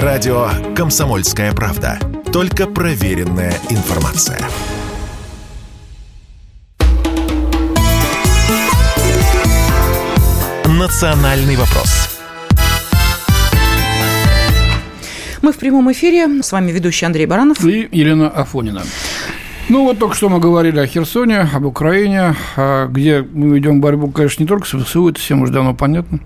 Радио «Комсомольская правда». Только проверенная информация. «Национальный вопрос». Мы в прямом эфире. С вами ведущий Андрей Баранов. И Елена Афонина. Ну, вот только что мы говорили о Херсоне, об Украине, а, где мы ведем борьбу, конечно, не только с ВСУ, это всем уже давно понятно,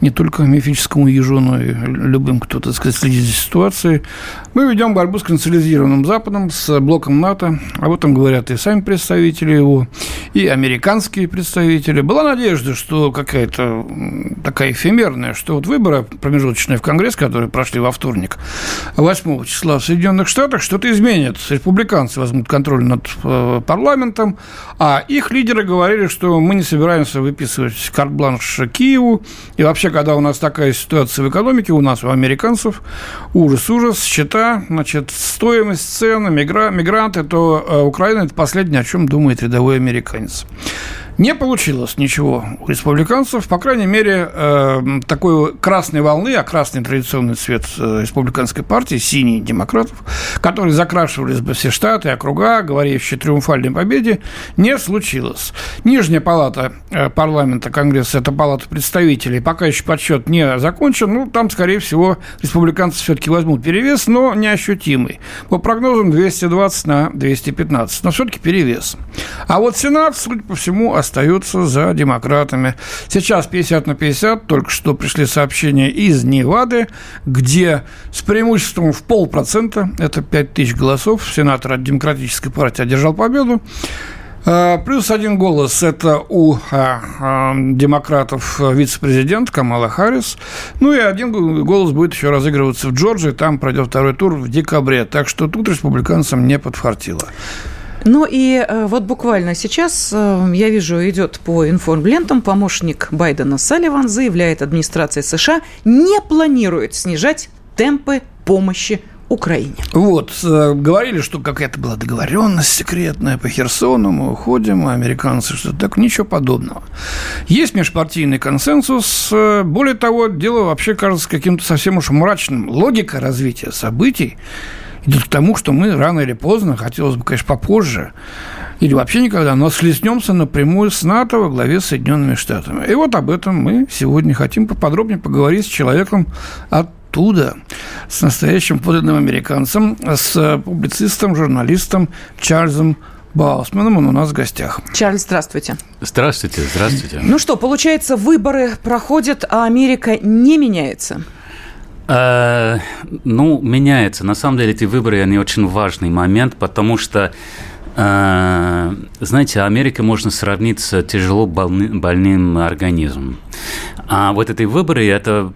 не только мифическому ежу, но и любым, кто, так сказать, следит за ситуацией. Мы ведем борьбу с канцеляризированным Западом, с блоком НАТО, об этом говорят и сами представители его, и американские представители. Была надежда, что какая-то такая эфемерная, что вот выборы промежуточные в Конгресс, которые прошли во вторник, 8 числа в Соединенных Штатах, что-то изменит. Республиканцы возьмут контроль над э, парламентом, а их лидеры говорили, что мы не собираемся выписывать карт-бланш Киеву, и вообще, когда у нас такая ситуация в экономике, у нас, у американцев, ужас-ужас, счета, значит, стоимость, цены, мигра, мигранты, то э, Украина – это последнее, о чем думает рядовой американец. Не получилось ничего у республиканцев, по крайней мере, э, такой красной волны, а красный традиционный цвет э, республиканской партии, синий демократов, которые закрашивались бы все штаты, округа, говорящие о триумфальной победе, не случилось. Нижняя палата э, парламента Конгресса, это палата представителей, пока еще подсчет не закончен, ну, там, скорее всего, республиканцы все-таки возьмут перевес, но неощутимый. По прогнозам 220 на 215, но все-таки перевес. А вот Сенат, судя по всему, остаются за демократами. Сейчас 50 на 50, только что пришли сообщения из Невады, где с преимуществом в полпроцента, это 5 тысяч голосов, сенатор от демократической партии одержал победу, а, Плюс один голос – это у а, а, демократов вице-президент Камала Харрис. Ну и один голос будет еще разыгрываться в Джорджии. Там пройдет второй тур в декабре. Так что тут республиканцам не подфартило. Ну и э, вот буквально сейчас э, я вижу, идет по информлентам помощник Байдена Салливан заявляет, администрация США не планирует снижать темпы помощи Украине. Вот, э, говорили, что какая-то была договоренность секретная по Херсону, мы уходим, а американцы что-то так, ничего подобного. Есть межпартийный консенсус, более того, дело вообще кажется каким-то совсем уж мрачным. Логика развития событий идет к тому, что мы рано или поздно, хотелось бы, конечно, попозже, или вообще никогда, но слеснемся напрямую с НАТО во главе с Соединенными Штатами. И вот об этом мы сегодня хотим поподробнее поговорить с человеком оттуда, с настоящим подлинным американцем, с публицистом, журналистом Чарльзом Баусманом, он у нас в гостях. Чарльз, здравствуйте. Здравствуйте, здравствуйте. Ну что, получается, выборы проходят, а Америка не меняется? Э, ну, меняется. На самом деле эти выборы, они очень важный момент, потому что э, знаете, Америка можно сравнить с тяжело больным, больным организмом. А вот эти выборы – это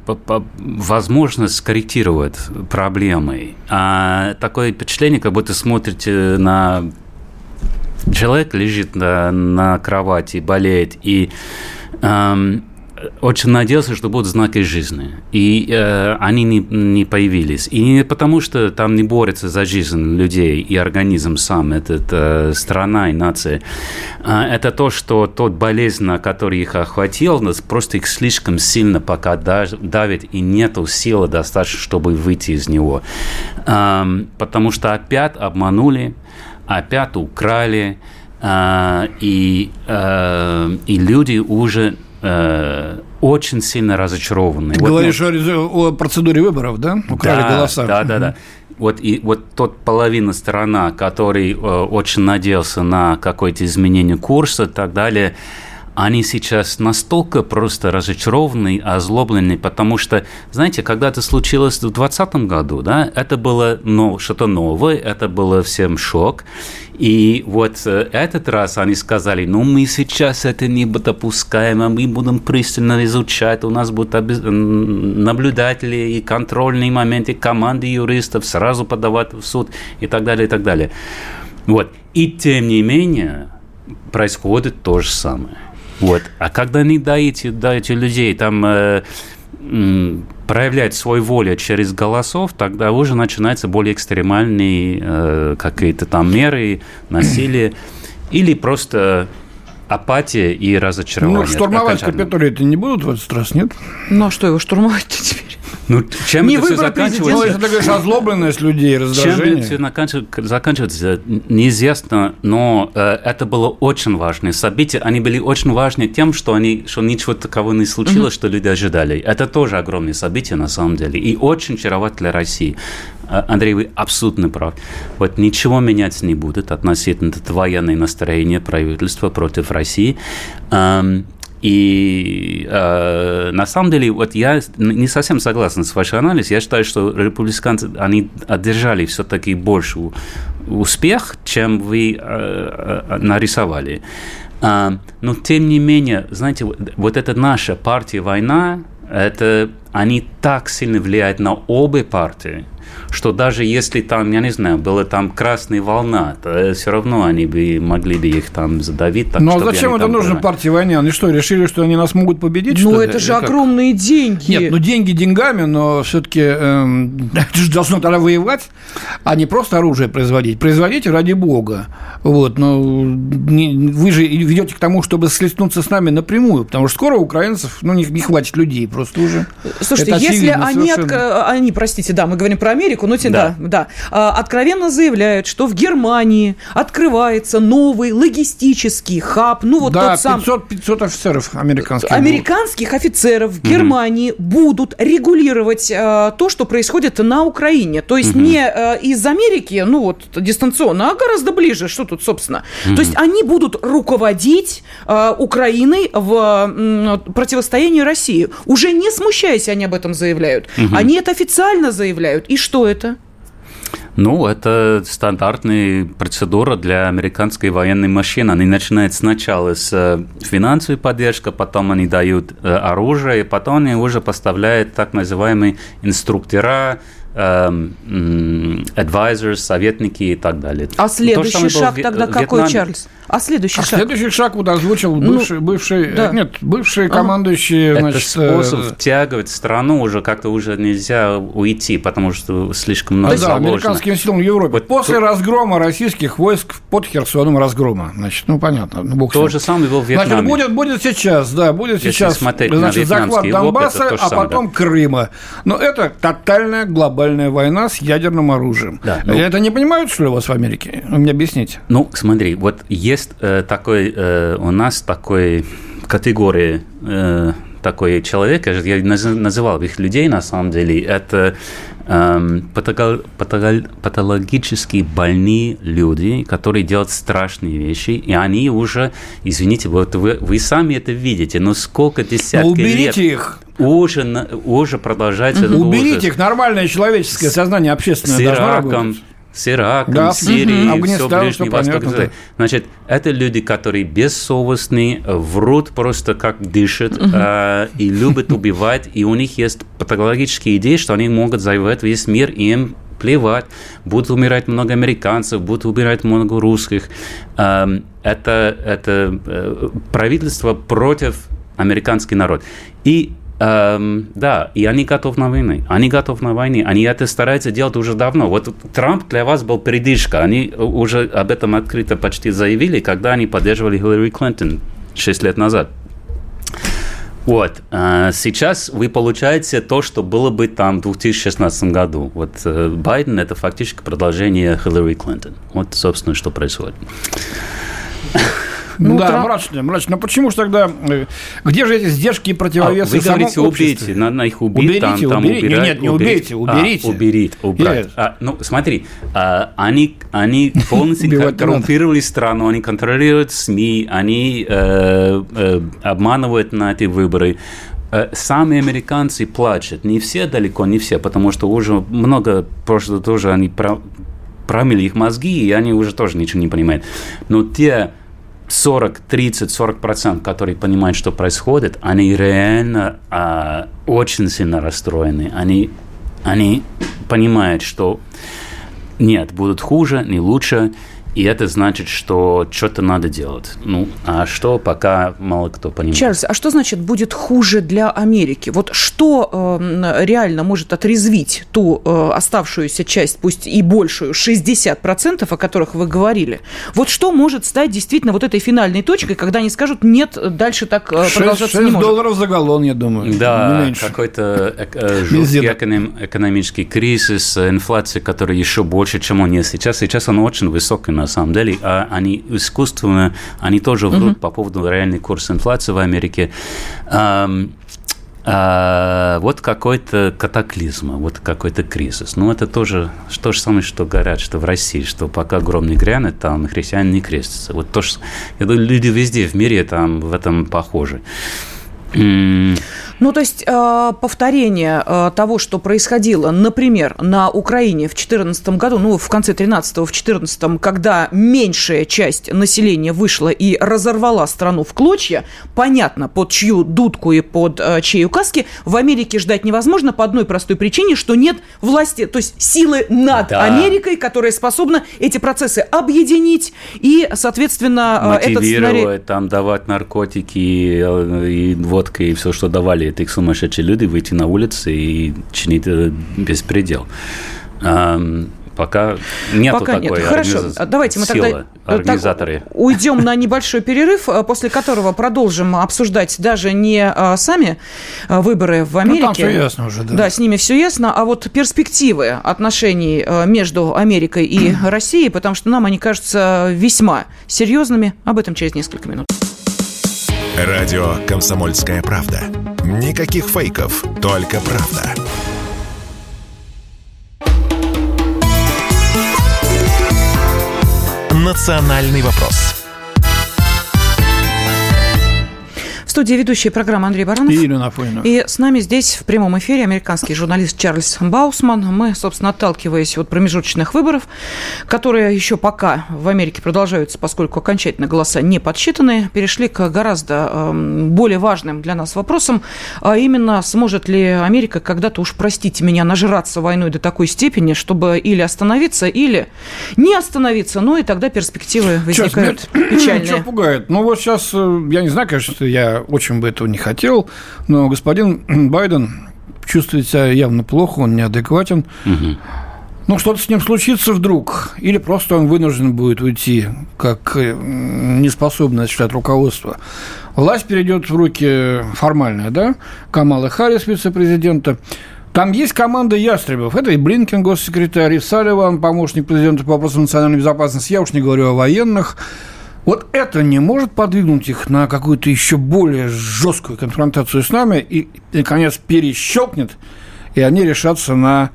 возможность скорректировать проблемы. А такое впечатление, как будто смотрите на человек лежит на, на кровати, болеет, и эм, очень надеялся, что будут знаки жизни. И э, они не, не появились. И не потому, что там не борются за жизнь людей и организм сам, это, это страна и нация. А это то, что тот болезнь, который их охватил, просто их слишком сильно пока давит, и нет силы достаточно, чтобы выйти из него. А, потому что опять обманули, опять украли, а, и, а, и люди уже Э, очень сильно разочарованы. Говоришь вот, ну, о, о процедуре выборов, да? Украли да, голоса. Да, да, да. Вот, и вот тот половина сторона, который э, очень надеялся на какое-то изменение курса и так далее, они сейчас настолько просто разочарованы, озлоблены, потому что, знаете, когда это случилось в 2020 году, да, это было ну, что-то новое, это было всем шок. И вот э, этот раз они сказали, ну, мы сейчас это не допускаем, а мы будем пристально изучать, у нас будут наблюдатели и контрольные моменты, команды юристов сразу подавать в суд и так далее, и так далее. Вот. И тем не менее происходит то же самое. Вот. А когда они даете, даете людей там э, проявлять свою волю через голосов, тогда уже начинаются более экстремальные э, какие-то там меры, насилие, или просто апатия и разочарование. Ну, штурмовать Капитолий это не будут в этот раз, нет? Ну, а что его штурмовать теперь? Ну, чем Не это все заканчивается? Ну, если ты говоришь озлобленность людей, Чем это все раздражение. заканчивается, неизвестно, но э, это было очень важное событие. Они были очень важны тем, что, они, что ничего такого не случилось, что люди ожидали. Это тоже огромное событие на самом деле. И очень чаровать для России. Э, Андрей, вы абсолютно прав. Вот ничего меняться не будет относительно военное настроение правительства против России. Эм, и э, на самом деле, вот я не совсем согласен с вашей анализом. Я считаю, что республиканцы, они одержали все-таки больше успех, чем вы э, э, нарисовали. А, но тем не менее, знаете, вот, вот эта наша партия «Война», это они так сильно влияют на обе партии, что даже если там, я не знаю, была там красная волна, то все равно они бы могли бы их там задавить. Так, Ну а зачем это нужно понимали. партии войны? Они что, решили, что они нас могут победить? Ну, это же Или как? огромные деньги. Нет, ну деньги деньгами, но все-таки это же должно тогда воевать, а не просто оружие производить. Производите ради бога. Вот, но не- вы же ведете к тому, чтобы слестнуться с нами напрямую, потому что скоро украинцев ну, не, не хватит людей просто уже. Слушайте, Это если они, совершенно. отк- они, простите, да, мы говорим про Америку, но те, да, Да. да, а, откровенно заявляют, что в Германии открывается новый логистический хаб, ну вот да, тот сам 500, 500 офицеров американских. Американских офицеров в Германии будут регулировать э, то, что происходит на Украине. То есть не э, из Америки, ну вот дистанционно, а гораздо ближе. Что тут, собственно? То есть они будут руководить э, Украиной в м, противостоянии России. Уже не смущаясь, они об этом заявляют. Они это официально заявляют. И что это? Ну, это стандартная процедура для американской военной машины. Они начинают сначала с э, финансовой поддержки, потом они дают э, оружие, и потом они уже поставляют так называемые инструктора, advisors, советники и так далее. А То, следующий был шаг в тогда в какой, Вьетнаме. Чарльз? А следующий А шаг? следующий шаг вот озвучил бывший, бывший Ну, да. э, нет, бывший командующий, Это значит, способ э, втягивать страну уже как-то уже нельзя уйти, потому что слишком много Ну да, заложено. американским силам в Европе. Вот После то- разгрома российских войск под Херсоном разгрома. Значит, ну понятно. Ну, То же самое было в Значит, Вьетнаме. будет, будет сейчас, да, будет Если сейчас смотреть на значит, захват вьетнамский опыт, Донбасса, то а самое, потом Крыма. Но это тотальная глобальная война с ядерным оружием. Да, ну- Это не понимают, что ли, у вас в Америке? Вы мне объясните. Ну, смотри, вот есть э, такой, э, у нас такой категория э, такой человек, я называл их людей на самом деле, это эм, патологически больные люди, которые делают страшные вещи, и они уже, извините, вот вы, вы сами это видите, но сколько десятки Ну, уберите лет их. уже, уже продолжается этот Уберите ужас. их. Нормальное человеческое сознание общественное с должно Ираком, работать. С Ираком, Да, с Сирией, все Ближний Восток. понятно, да. Значит, это люди, которые бессовестны, врут просто как дышат э, и любят убивать, и у них есть патологические идеи, что они могут завоевать весь мир, и им плевать. Будут умирать много американцев, будут умирать много русских. Эм, это, это э, правительство против американский народ. И Эм, да, и они готовы на войны. Они готовы на войне. Они это стараются делать уже давно. Вот Трамп для вас был передышка. Они уже об этом открыто почти заявили, когда они поддерживали Хиллари Клинтон 6 лет назад. Вот. а Сейчас вы получаете то, что было бы там в 2016 году. Вот э, Байден – это фактически продолжение Хиллари Клинтон. Вот, собственно, что происходит. Ну, да, Трамп- мрачно, мрачно. Но почему же тогда, э, где же эти сдержки и А, противовесы вы в самом говорите, убейте, надо их убить, Уберите, там, там уберите. убирать, Нет, не убейте, уберите. А, уберите, убрать. А, ну, смотри, а, они, они полностью коррумпировали страну, они контролируют СМИ, они э, э, обманывают на эти выборы. Э, Сами американцы плачут, не все далеко, не все, потому что уже много просто тоже они про- промыли их мозги, и они уже тоже ничего не понимают. Но те 40, 30, 40 процентов, которые понимают, что происходит, они реально а, очень сильно расстроены. Они, они понимают, что нет, будут хуже, не лучше. И это значит, что что-то надо делать. Ну, а что, пока мало кто понимает. Чарльз, а что значит будет хуже для Америки? Вот что э, реально может отрезвить ту э, оставшуюся часть, пусть и большую, 60%, о которых вы говорили? Вот что может стать действительно вот этой финальной точкой, когда они скажут, нет, дальше так э, 6, продолжаться 6 не может? долларов за галлон, я думаю. Да, какой-то э, э, жуткий эконом, экономический кризис, инфляция, которая еще больше, чем он есть сейчас. Сейчас она очень высокая на самом деле, а они искусственно, они тоже врут uh-huh. по поводу реальный курс инфляции в Америке. А, вот какой-то катаклизм, вот какой-то кризис. Ну, это тоже то же самое, что говорят, что в России, что пока гром не грянет, там христиане не крестятся. Вот то, что... Я думаю, люди везде в мире там в этом похожи. Ну, то есть э, повторение э, того, что происходило, например, на Украине в 2014 году, ну, в конце 13 в 14 когда меньшая часть населения вышла и разорвала страну в клочья, понятно, под чью дудку и под э, чьи указки, в Америке ждать невозможно по одной простой причине, что нет власти, то есть силы над да. Америкой, которая способна эти процессы объединить и, соответственно, этот сценарий... там давать наркотики и вот водкой и все, что давали эти сумасшедшие люди, выйти на улицы и чинить беспредел. Пока нет Пока такой нет. Хорошо, давайте мы силы, тогда организаторы. Так, уйдем на небольшой перерыв, после которого продолжим обсуждать даже не а, сами а, выборы в Америке. Ну, там все ясно уже, да. Да, с ними все ясно, а вот перспективы отношений а, между Америкой и Россией, потому что нам они кажутся весьма серьезными. Об этом через несколько минут. Радио «Комсомольская правда». Никаких фейков, только правда. «Национальный вопрос» студии ведущая программы Андрей Баранов. И Елена Афонина. И с нами здесь в прямом эфире американский журналист Чарльз Баусман. Мы, собственно, отталкиваясь от промежуточных выборов, которые еще пока в Америке продолжаются, поскольку окончательно голоса не подсчитаны, перешли к гораздо э, более важным для нас вопросам, а именно, сможет ли Америка когда-то, уж простите меня, нажраться войной до такой степени, чтобы или остановиться, или не остановиться, ну и тогда перспективы возникают Сейчас, печальные. Что пугает? Ну вот сейчас, э, я не знаю, конечно, я очень бы этого не хотел, но господин Байден чувствует себя явно плохо, он неадекватен. Угу. Ну, что-то с ним случится вдруг, или просто он вынужден будет уйти, как э, неспособный осуществлять руководство. Власть перейдет в руки формальные, да, Камала Харрис, вице-президента. Там есть команда ястребов. Это и Блинкен, госсекретарь, и Салливан, помощник президента по вопросам национальной безопасности. Я уж не говорю о военных. Вот это не может подвигнуть их на какую-то еще более жесткую конфронтацию с нами и, наконец, перещелкнет, и они решатся на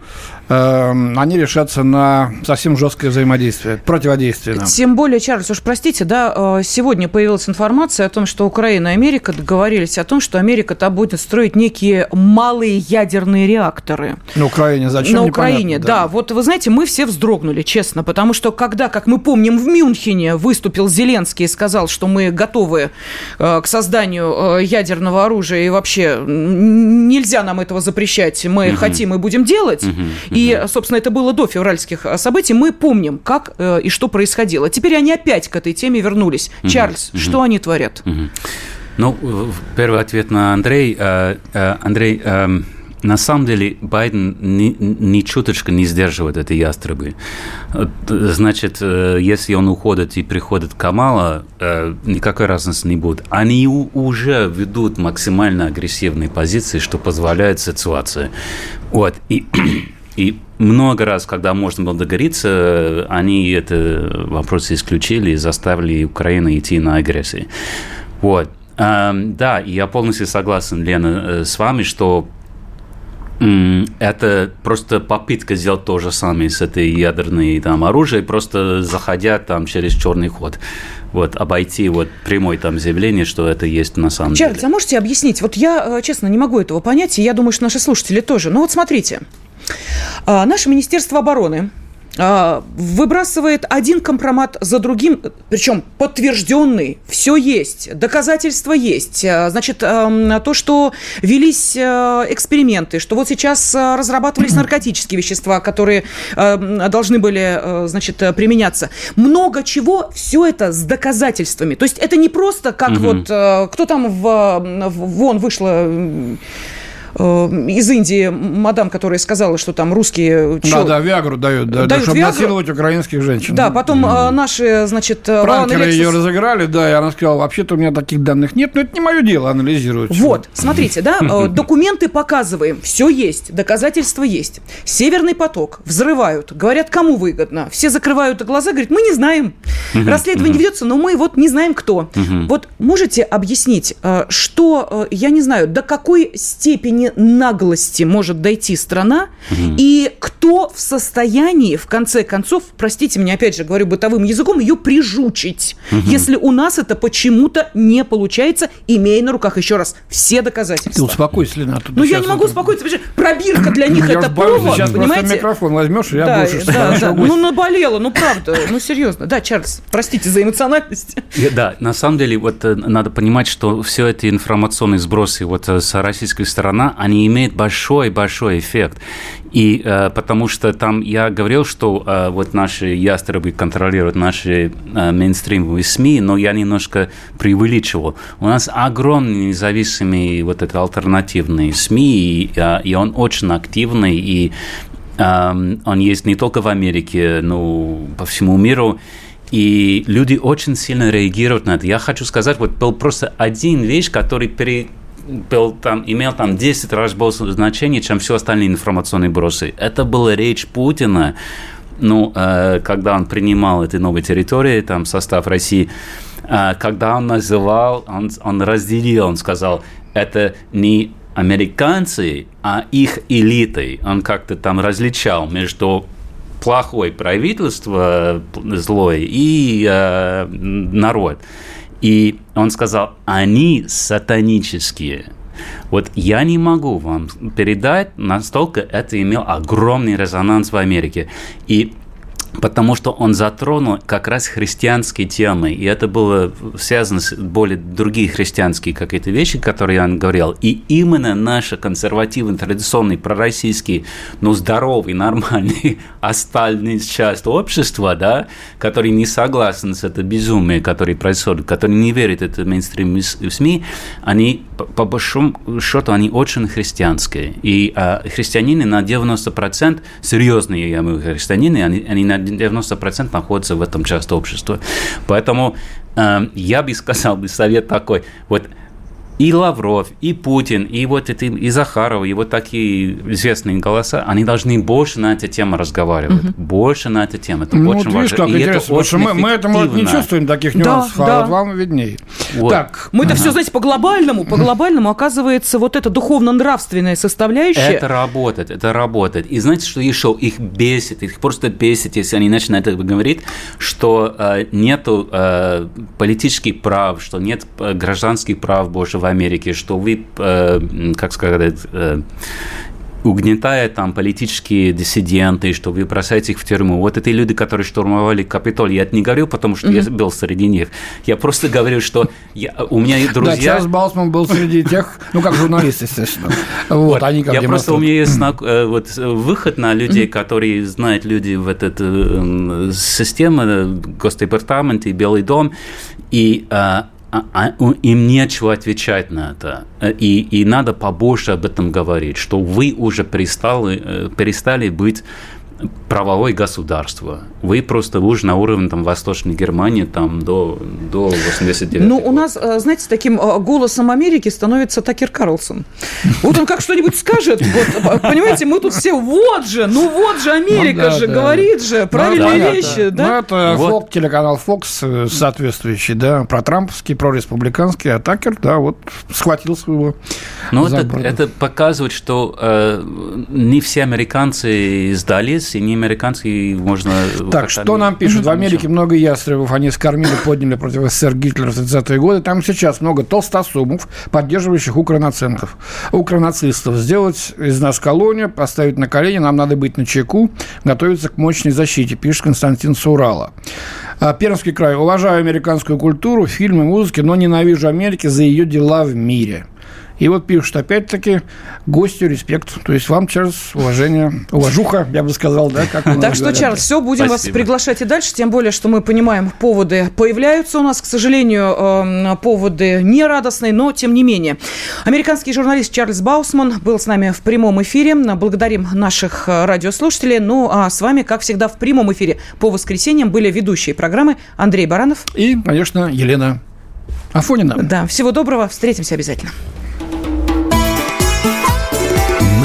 они решатся на совсем жесткое взаимодействие, противодействие нам. Тем более, Чарльз, уж простите, да, э, сегодня появилась информация о том, что Украина и Америка договорились о том, что Америка-то будет строить некие малые ядерные реакторы. На Украине зачем? На Украине, да. да. Вот вы знаете, мы все вздрогнули, честно, потому что когда, как мы помним, в Мюнхене выступил Зеленский и сказал, что мы готовы э, к созданию э, ядерного оружия и вообще нельзя нам этого запрещать, мы угу. хотим и будем делать. Угу. И, собственно, это было до февральских э, событий. Мы помним, как э, и что происходило. Теперь они опять к этой теме вернулись. Угу. Чарльз, угу. что они творят? Угу. Ну, первый ответ на Андрей. Э, Андрей, на самом деле Байден ни, ни чуточку не сдерживает эти ястребы. Значит, если он уходит и приходит Камала, никакой разницы не будет. Они уже ведут максимально агрессивные позиции, что позволяет ситуации. Вот. И и много раз, когда можно было договориться, они это вопрос исключили и заставили Украину идти на агрессию. Вот. Да, я полностью согласен, Лена, э, с вами, что это просто попытка сделать то же самое с этой ядерной там оружием, просто заходя там через черный ход. Вот, обойти вот прямое там заявление, что это есть на самом Чарльз, деле. а можете объяснить? Вот я, э, честно, не могу этого понять, и я думаю, что наши слушатели тоже. Ну вот смотрите, а, наше Министерство обороны а, выбрасывает один компромат за другим, причем подтвержденный, все есть, доказательства есть. А, значит, то, что велись эксперименты, что вот сейчас разрабатывались наркотические вещества, которые должны были, значит, применяться. Много чего, все это с доказательствами. То есть это не просто как угу. вот кто там в, вон вышла Э, из Индии мадам, которая сказала, что там русские... Да, да, Виагру дают, да, дают чтобы Виагру. насиловать украинских женщин. Да, потом mm. наши, значит... Э, Пранкеры Лексус... ее разыграли, да, и она сказала, вообще-то у меня таких данных нет, но это не мое дело анализировать. Вот, смотрите, да, документы показываем, все есть, доказательства есть. Северный поток взрывают, говорят, кому выгодно. Все закрывают глаза, говорят, мы не знаем. Расследование ведется, но мы вот не знаем, кто. Вот можете объяснить, что, я не знаю, до какой степени наглости может дойти страна, угу. и кто в состоянии, в конце концов, простите меня, опять же, говорю бытовым языком, ее прижучить, угу. если у нас это почему-то не получается, имея на руках, еще раз, все доказательства. Ты успокойся, Лена. Ну, я не могу это... успокоиться, пробирка для них это повод, сейчас понимаете? микрофон возьмешь, и да, обрушишься. Да, да. Ну, наболело, ну, правда, ну, серьезно. Да, Чарльз, простите за эмоциональность. Да, на самом деле, вот э, надо понимать, что все эти информационные сбросы вот э, с российской стороны, они имеют большой-большой эффект. И э, потому что там я говорил, что э, вот наши ястребы контролируют наши э, мейнстримовые СМИ, но я немножко преувеличивал. У нас огромные независимые вот это альтернативные СМИ, и, э, и он очень активный, и э, он есть не только в Америке, но по всему миру. И люди очень сильно реагируют на это. Я хочу сказать, вот был просто один вещь, который пере, был там, имел там 10 раз больше значения, чем все остальные информационные бросы. Это была речь Путина, ну, э, когда он принимал эти новые территории, там, состав России, э, когда он называл, он, он разделил, он сказал, это не американцы, а их элитой. Он как-то там различал между плохое правительство злое и э, народ. И он сказал, они сатанические. Вот я не могу вам передать, настолько это имел огромный резонанс в Америке. И потому что он затронул как раз христианские темы, и это было связано с более другие христианские какие-то вещи, которые я говорил. И именно наши консервативный, традиционный, пророссийский, ну, здоровый, нормальный остальная часть общества, да, который не согласен с это безумие, которое происходит, который не верит в это мейнстрим СМИ, они, по большому счету, они очень христианские. И а, христианины на 90%, серьезные, я говорю, христианины, они, они на 90% находятся в этом части общества. Поэтому э, я бы сказал бы совет такой, вот и Лавров, и Путин, и вот это, и Захаров, и вот такие известные голоса, они должны больше на эту тему разговаривать, угу. больше на эту тему. Это ну, очень вот видишь, важно. как и интересно, это очень мы, мы это, может, не чувствуем таких нюансов, да, а да. вот вам виднее. Вот. Так. Мы-то ага. все, знаете, по глобальному, по глобальному, оказывается, вот эта духовно-нравственная составляющая. Это работает, это работает. И знаете, что еще их бесит, их просто бесит, если они начинают это говорить, что э, нету э, политических прав, что нет э, гражданских прав больше в Америке, что вы, э, как сказать, э, угнетая там политические диссиденты, что вы бросаете их в тюрьму. Вот это люди, которые штурмовали Капитолий. Я это не говорю, потому что mm-hmm. я был среди них. Я просто говорю, что я, у меня есть друзья... Да, Чарльз Баусман был среди тех, ну, как журналист, естественно. Вот, они как Я просто, у меня есть э, вот, выход на людей, которые знают люди в этот систему, Госдепартамент и Белый дом, и а, а, им нечего отвечать на это. И, и надо побольше об этом говорить, что вы уже перестали, э, перестали быть правовое государство. Вы просто уже на уровне там, Восточной Германии там, до, до 89 Ну, у нас, э, знаете, таким э, голосом Америки становится Такер Карлсон. Вот он как что-нибудь скажет, вот, понимаете, мы тут все, вот же, ну вот же Америка ну, да, же, да. говорит же ну правильные ну, вещи. Да, Ну, это вот. Фок, телеканал Fox э, соответствующий, да, про трамповский, про республиканский, а Такер, да, вот схватил своего Ну, это, это показывает, что э, не все американцы сдались, и не американцы, и можно... Так, что нам пишут? В Америке много ястребов, они скормили, подняли против СССР Гитлера в 30-е годы. Там сейчас много толстосумов, поддерживающих укронацистов. укронацистов. Сделать из нас колонию, поставить на колени, нам надо быть на чеку, готовиться к мощной защите, пишет Константин Сурала. А, Пермский край. Уважаю американскую культуру, фильмы, музыки, но ненавижу Америки за ее дела в мире. И вот пишут, опять-таки, гостю респект. То есть вам, Чарльз, уважение, уважуха, я бы сказал, да? Как так что, Чарльз, все, будем Спасибо. вас приглашать и дальше, тем более, что мы понимаем, поводы появляются у нас, к сожалению, эм, поводы нерадостные, но тем не менее. Американский журналист Чарльз Баусман был с нами в прямом эфире. Благодарим наших э, радиослушателей. Ну, а с вами, как всегда, в прямом эфире по воскресеньям были ведущие программы Андрей Баранов. И, конечно, Елена Афонина. Да, всего доброго, встретимся обязательно.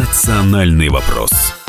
«Национальный вопрос».